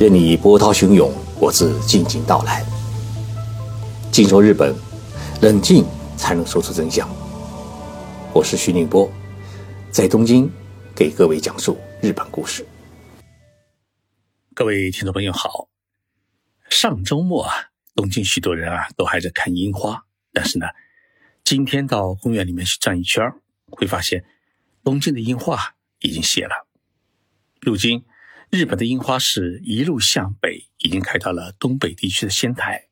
任你波涛汹涌，我自静静到来。静说日本，冷静才能说出真相。我是徐宁波，在东京给各位讲述日本故事。各位听众朋友好，上周末啊，东京许多人啊都还在看樱花，但是呢，今天到公园里面去转一圈，会发现东京的樱花已经谢了。如今。日本的樱花是一路向北，已经开到了东北地区的仙台。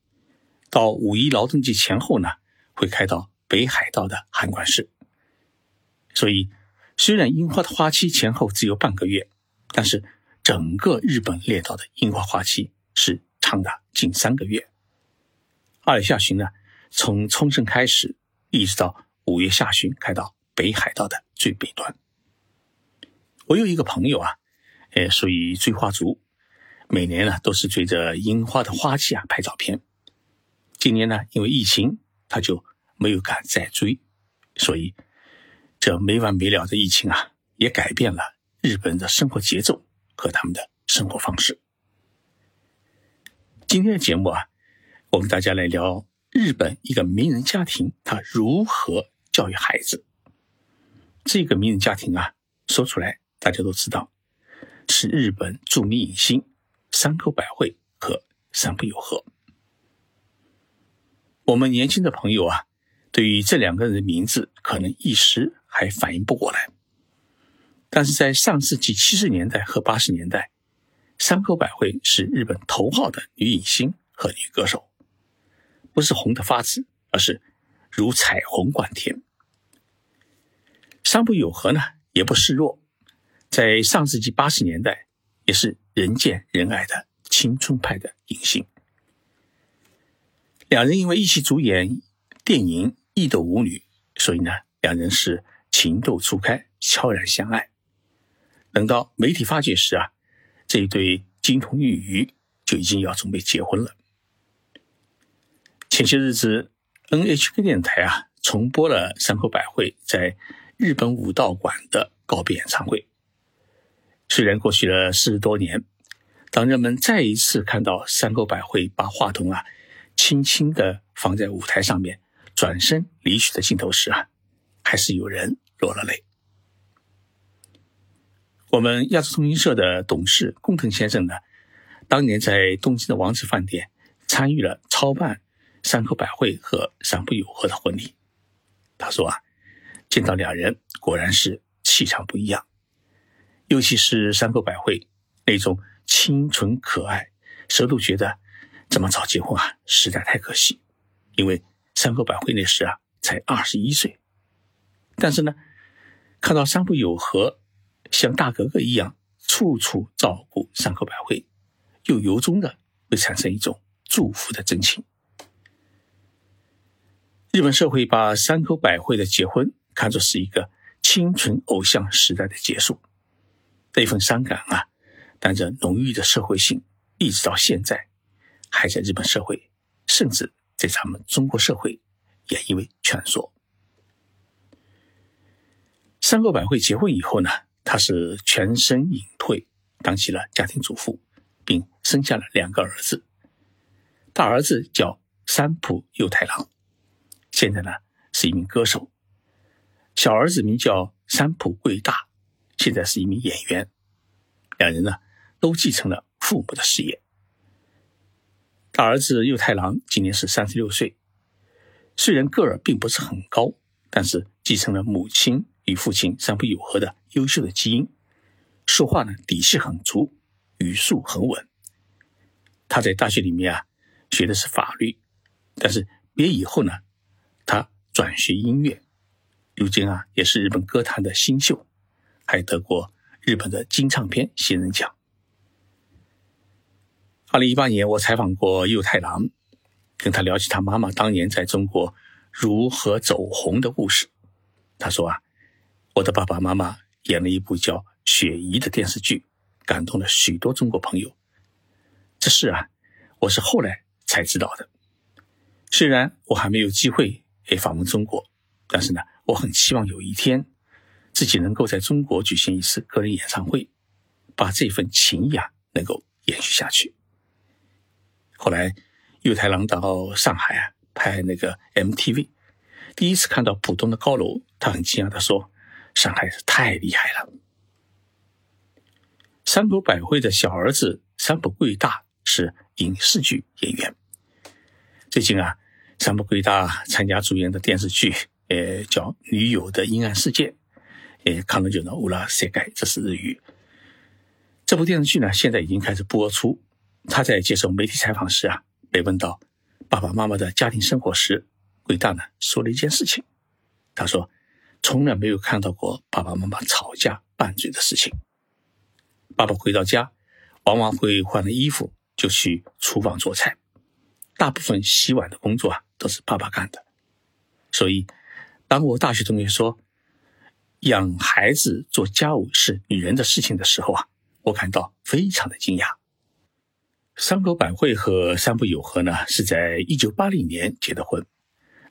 到五一劳动节前后呢，会开到北海道的函馆市。所以，虽然樱花的花期前后只有半个月，但是整个日本列岛的樱花花期是长达近三个月。二月下旬呢，从冲绳开始，一直到五月下旬，开到北海道的最北端。我有一个朋友啊。呃，属于追花族，每年呢都是追着樱花的花期啊拍照片。今年呢，因为疫情，他就没有敢再追，所以这没完没了的疫情啊，也改变了日本人的生活节奏和他们的生活方式。今天的节目啊，我们大家来聊日本一个名人家庭，他如何教育孩子。这个名人家庭啊，说出来大家都知道。是日本著名影星山口百惠和三浦友和。我们年轻的朋友啊，对于这两个人的名字可能一时还反应不过来。但是在上世纪七十年代和八十年代，山口百惠是日本头号的女影星和女歌手，不是红的发紫，而是如彩虹贯天。三浦友和呢，也不示弱。在上世纪八十年代，也是人见人爱的青春派的影星。两人因为一起主演电影《异斗舞女》，所以呢，两人是情窦初开，悄然相爱。等到媒体发觉时啊，这一对金童玉女就已经要准备结婚了。前些日子，NHK 电台啊重播了山口百惠在日本武道馆的告别演唱会。虽然过去了四十多年，当人们再一次看到山口百惠把话筒啊轻轻的放在舞台上面，转身离去的镜头时啊，还是有人落了泪。我们亚洲通讯社的董事工藤先生呢，当年在东京的王子饭店参与了操办山口百惠和山浦友和的婚礼。他说啊，见到两人果然是气场不一样。尤其是山口百惠那种清纯可爱，谁都觉得这么早结婚啊，实在太可惜。因为山口百惠那时啊才二十一岁，但是呢，看到山浦友和像大哥哥一样处处照顾山口百惠，又由衷的会产生一种祝福的真情。日本社会把山口百惠的结婚看作是一个清纯偶像时代的结束。那份伤感啊，带着浓郁的社会性，一直到现在，还在日本社会，甚至在咱们中国社会，也因为劝说。山口百惠结婚以后呢，她是全身隐退，当起了家庭主妇，并生下了两个儿子。大儿子叫山浦佑太郎，现在呢是一名歌手；小儿子名叫山浦贵大。现在是一名演员，两人呢都继承了父母的事业。大儿子佑太郎今年是三十六岁，虽然个儿并不是很高，但是继承了母亲与父亲三浦友和的优秀的基因，说话呢底气很足，语速很稳。他在大学里面啊学的是法律，但是毕业以后呢，他转学音乐，如今啊也是日本歌坛的新秀。还得过日本的金唱片新人奖。二零一八年，我采访过佑太郎，跟他聊起他妈妈当年在中国如何走红的故事。他说啊，我的爸爸妈妈演了一部叫《雪姨》的电视剧，感动了许多中国朋友。这事啊，我是后来才知道的。虽然我还没有机会诶访问中国，但是呢，我很期望有一天。自己能够在中国举行一次个人演唱会，把这份情谊啊能够延续下去。后来，右太郎到上海啊拍那个 MTV，第一次看到浦东的高楼，他很惊讶的说：“上海是太厉害了。”山口百惠的小儿子山浦贵大是影视剧演员。最近啊，山浦贵大参加主演的电视剧，呃，叫《女友的阴暗世界》，诶，看了就能乌拉塞盖，这是日语。这部电视剧呢，现在已经开始播出。他在接受媒体采访时啊，被问到爸爸妈妈的家庭生活时，鬼大呢说了一件事情。他说，从来没有看到过爸爸妈妈吵架拌嘴的事情。爸爸回到家，往往会换了衣服就去厨房做菜，大部分洗碗的工作啊都是爸爸干的。所以，当我大学同学说养孩子做家务是女人的事情的时候啊，我感到非常的惊讶。山口百惠和山部友和呢，是在一九八零年结的婚。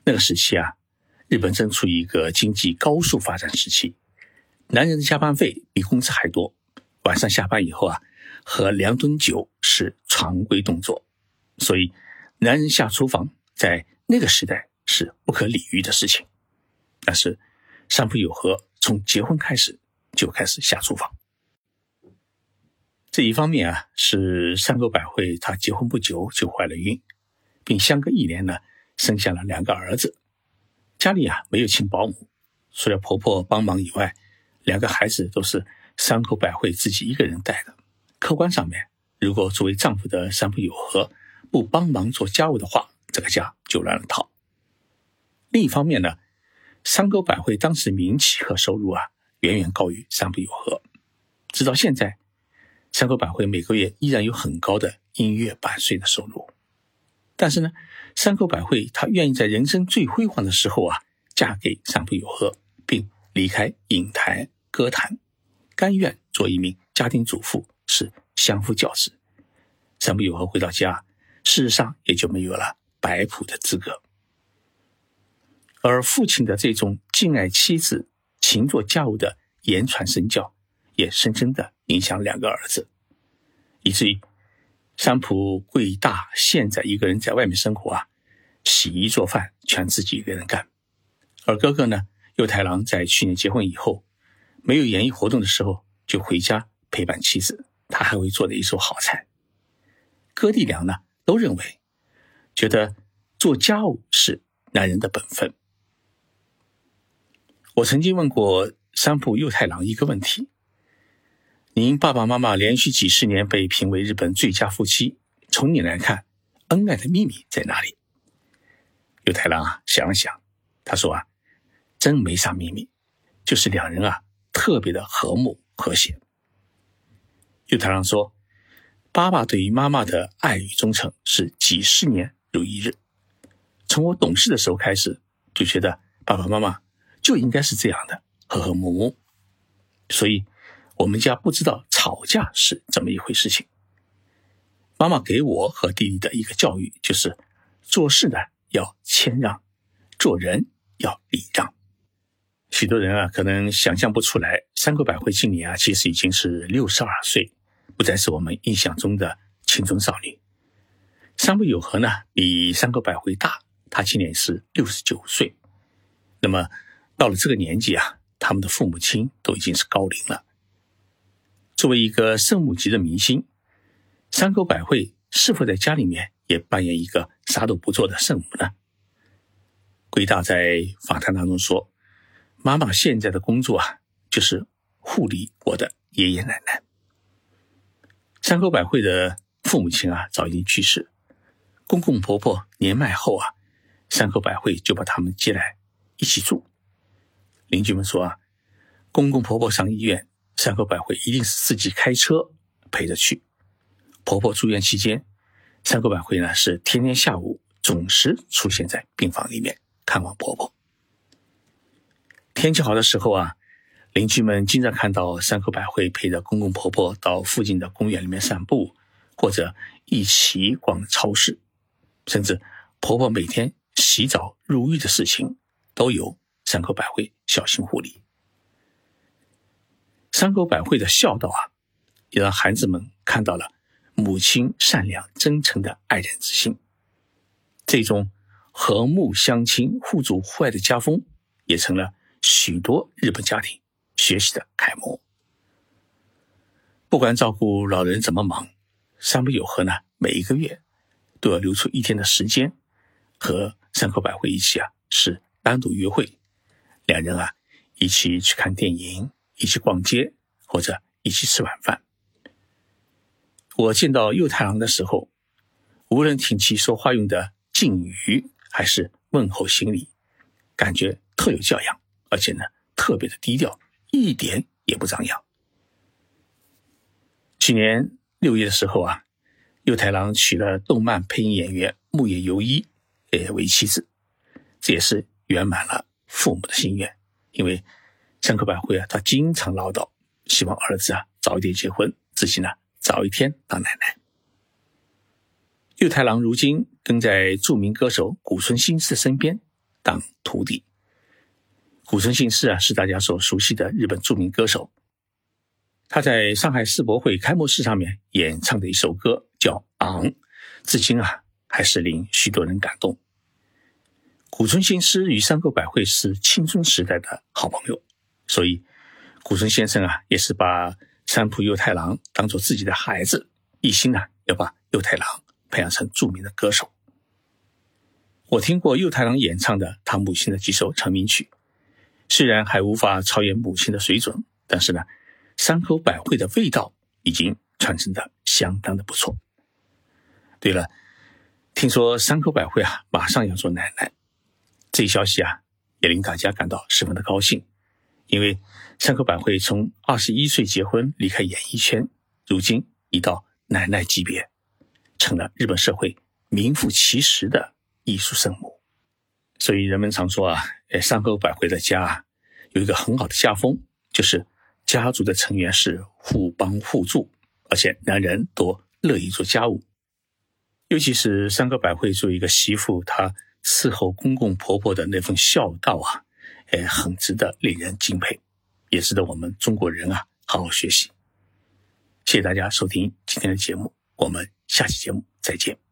那个时期啊，日本正处于一个经济高速发展时期，男人的加班费比工资还多。晚上下班以后啊，喝两顿酒是常规动作，所以男人下厨房在那个时代是不可理喻的事情。但是山部友和从结婚开始就开始下厨房。这一方面啊，是山口百惠她结婚不久就怀了孕，并相隔一年呢，生下了两个儿子。家里啊没有请保姆，除了婆婆帮忙以外，两个孩子都是山口百惠自己一个人带的。客观上面，如果作为丈夫的山部有和不帮忙做家务的话，这个家就乱了套。另一方面呢，山口百惠当时名气和收入啊，远远高于山部友和，直到现在。山口百惠每个月依然有很高的音乐版税的收入，但是呢，山口百惠她愿意在人生最辉煌的时候啊，嫁给山部友和，并离开影坛歌坛，甘愿做一名家庭主妇，是相夫教子。山部友和回到家，事实上也就没有了摆谱的资格。而父亲的这种敬爱妻子、勤做家务的言传身教，也深深的。影响两个儿子，以至于山浦贵大现在一个人在外面生活啊，洗衣做饭全自己一个人干。而哥哥呢，右太郎在去年结婚以后，没有演艺活动的时候就回家陪伴妻子，他还会做的一手好菜。哥弟俩呢都认为，觉得做家务是男人的本分。我曾经问过山浦右太郎一个问题。您爸爸妈妈连续几十年被评为日本最佳夫妻，从你来看，恩爱的秘密在哪里？右太郎啊，想了想，他说啊，真没啥秘密，就是两人啊特别的和睦和谐。右太郎说，爸爸对于妈妈的爱与忠诚是几十年如一日，从我懂事的时候开始，就觉得爸爸妈妈就应该是这样的和和睦睦，所以。我们家不知道吵架是怎么一回事情。妈妈给我和弟弟的一个教育就是：做事呢要谦让，做人要礼让。许多人啊可能想象不出来，山口百惠今年啊其实已经是六十二岁，不再是我们印象中的青春少女。山部有和呢比山口百惠大，她今年是六十九岁。那么到了这个年纪啊，他们的父母亲都已经是高龄了。作为一个圣母级的明星，山口百惠是否在家里面也扮演一个啥都不做的圣母呢？桂大在访谈当中说：“妈妈现在的工作啊，就是护理我的爷爷奶奶。”山口百惠的父母亲啊早已经去世，公公婆婆年迈后啊，山口百惠就把他们接来一起住。邻居们说啊，公公婆婆上医院。山口百惠一定是自己开车陪着去。婆婆住院期间，山口百惠呢是天天下午准时出现在病房里面看望婆婆。天气好的时候啊，邻居们经常看到山口百惠陪着公公婆婆到附近的公园里面散步，或者一起逛超市，甚至婆婆每天洗澡入浴的事情都有山口百惠小心护理。山口百惠的孝道啊，也让孩子们看到了母亲善良真诚的爱人之心。这种和睦相亲、互助互爱的家风，也成了许多日本家庭学习的楷模。不管照顾老人怎么忙，山本友和呢，每一个月都要留出一天的时间，和山口百惠一起啊，是单独约会，两人啊一起去看电影，一起逛街，或者一起吃晚饭。我见到右太郎的时候，无论听其说话用的敬语，还是问候行礼，感觉特有教养，而且呢特别的低调，一点也不张扬。去年六月的时候啊，右太郎娶了动漫配音演员木野由一，呃为妻子，这也是圆满了父母的心愿。因为山口百惠啊，他经常唠叨，希望儿子啊早一点结婚，自己呢早一天当奶奶。右太郎如今跟在著名歌手古村新司的身边当徒弟。古村新司啊，是大家所熟悉的日本著名歌手。他在上海世博会开幕式上面演唱的一首歌叫《昂》，至今啊还是令许多人感动。古村新司与山口百惠是青春时代的好朋友，所以古村先生啊也是把山浦佑太郎当做自己的孩子，一心呢要把佑太郎培养成著名的歌手。我听过佑太郎演唱的他母亲的几首成名曲，虽然还无法超越母亲的水准，但是呢。山口百惠的味道已经传承的相当的不错。对了，听说山口百惠啊马上要做奶奶，这一消息啊也令大家感到十分的高兴，因为山口百惠从二十一岁结婚离开演艺圈，如今已到奶奶级别，成了日本社会名副其实的艺术圣母。所以人们常说啊，呃，山口百惠的家啊有一个很好的家风，就是。家族的成员是互帮互助，而且男人都乐意做家务。尤其是山口百惠作为一个媳妇，她伺候公公婆婆的那份孝道啊，哎，很值得令人敬佩，也值得我们中国人啊好好学习。谢谢大家收听今天的节目，我们下期节目再见。